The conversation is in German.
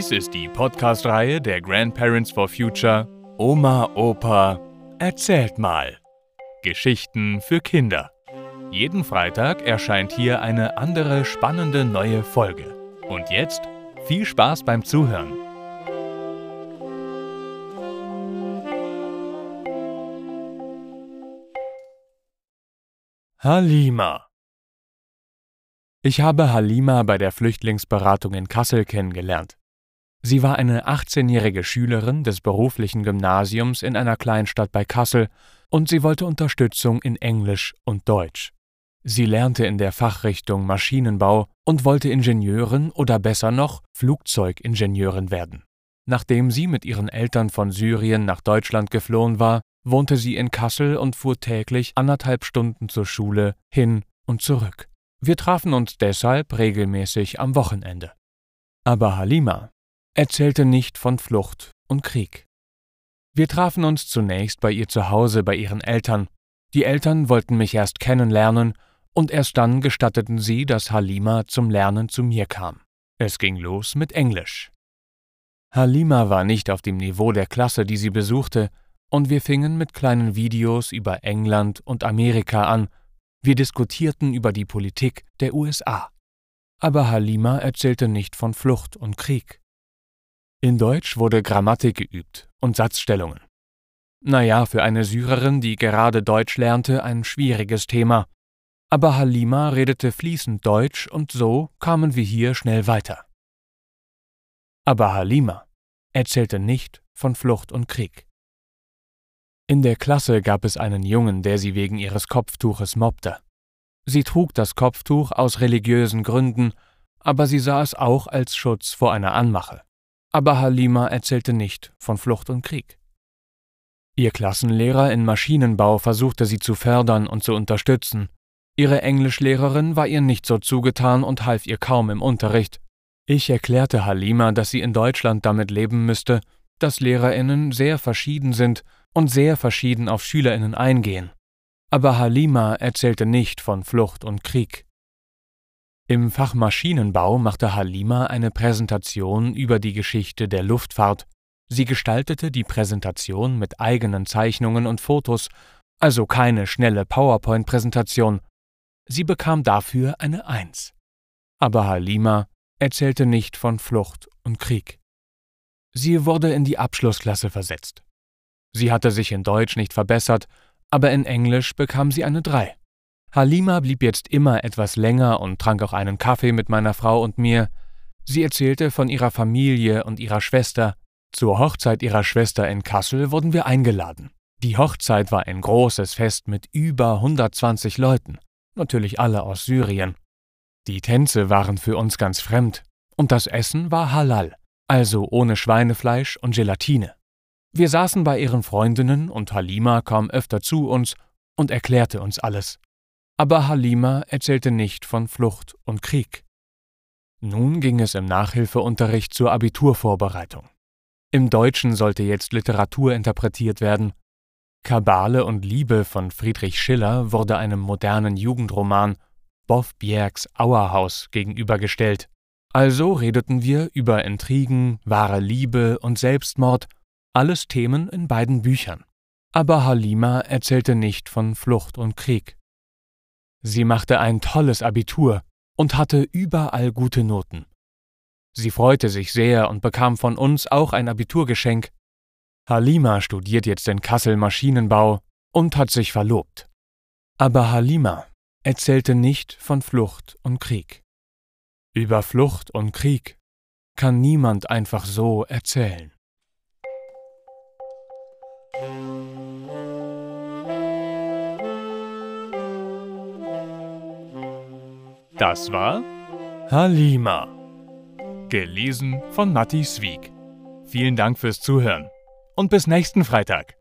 Dies ist die Podcast-Reihe der Grandparents for Future Oma, Opa, erzählt mal. Geschichten für Kinder. Jeden Freitag erscheint hier eine andere spannende neue Folge. Und jetzt viel Spaß beim Zuhören. Halima Ich habe Halima bei der Flüchtlingsberatung in Kassel kennengelernt. Sie war eine 18-jährige Schülerin des beruflichen Gymnasiums in einer Kleinstadt bei Kassel und sie wollte Unterstützung in Englisch und Deutsch. Sie lernte in der Fachrichtung Maschinenbau und wollte Ingenieurin oder besser noch Flugzeugingenieurin werden. Nachdem sie mit ihren Eltern von Syrien nach Deutschland geflohen war, wohnte sie in Kassel und fuhr täglich anderthalb Stunden zur Schule hin und zurück. Wir trafen uns deshalb regelmäßig am Wochenende. Aber Halima erzählte nicht von Flucht und Krieg. Wir trafen uns zunächst bei ihr zu Hause bei ihren Eltern. Die Eltern wollten mich erst kennenlernen und erst dann gestatteten sie, dass Halima zum Lernen zu mir kam. Es ging los mit Englisch. Halima war nicht auf dem Niveau der Klasse, die sie besuchte, und wir fingen mit kleinen Videos über England und Amerika an. Wir diskutierten über die Politik der USA. Aber Halima erzählte nicht von Flucht und Krieg. In Deutsch wurde Grammatik geübt und Satzstellungen. Naja, für eine Syrerin, die gerade Deutsch lernte, ein schwieriges Thema. Aber Halima redete fließend Deutsch und so kamen wir hier schnell weiter. Aber Halima erzählte nicht von Flucht und Krieg. In der Klasse gab es einen Jungen, der sie wegen ihres Kopftuches mobbte. Sie trug das Kopftuch aus religiösen Gründen, aber sie sah es auch als Schutz vor einer Anmache. Aber Halima erzählte nicht von Flucht und Krieg. Ihr Klassenlehrer in Maschinenbau versuchte sie zu fördern und zu unterstützen. Ihre Englischlehrerin war ihr nicht so zugetan und half ihr kaum im Unterricht. Ich erklärte Halima, dass sie in Deutschland damit leben müsste, dass Lehrerinnen sehr verschieden sind und sehr verschieden auf Schülerinnen eingehen. Aber Halima erzählte nicht von Flucht und Krieg. Im Fach Maschinenbau machte Halima eine Präsentation über die Geschichte der Luftfahrt. Sie gestaltete die Präsentation mit eigenen Zeichnungen und Fotos, also keine schnelle PowerPoint-Präsentation. Sie bekam dafür eine Eins. Aber Halima erzählte nicht von Flucht und Krieg. Sie wurde in die Abschlussklasse versetzt. Sie hatte sich in Deutsch nicht verbessert, aber in Englisch bekam sie eine Drei. Halima blieb jetzt immer etwas länger und trank auch einen Kaffee mit meiner Frau und mir. Sie erzählte von ihrer Familie und ihrer Schwester. Zur Hochzeit ihrer Schwester in Kassel wurden wir eingeladen. Die Hochzeit war ein großes Fest mit über 120 Leuten, natürlich alle aus Syrien. Die Tänze waren für uns ganz fremd und das Essen war halal, also ohne Schweinefleisch und Gelatine. Wir saßen bei ihren Freundinnen und Halima kam öfter zu uns und erklärte uns alles aber Halima erzählte nicht von Flucht und Krieg. Nun ging es im Nachhilfeunterricht zur Abiturvorbereitung. Im Deutschen sollte jetzt Literatur interpretiert werden. Kabale und Liebe von Friedrich Schiller wurde einem modernen Jugendroman Boff Bjergs Auerhaus gegenübergestellt. Also redeten wir über Intrigen, wahre Liebe und Selbstmord, alles Themen in beiden Büchern. Aber Halima erzählte nicht von Flucht und Krieg. Sie machte ein tolles Abitur und hatte überall gute Noten. Sie freute sich sehr und bekam von uns auch ein Abiturgeschenk. Halima studiert jetzt in Kassel Maschinenbau und hat sich verlobt. Aber Halima erzählte nicht von Flucht und Krieg. Über Flucht und Krieg kann niemand einfach so erzählen. Das war Halima. Gelesen von Matti Swieg. Vielen Dank fürs Zuhören und bis nächsten Freitag.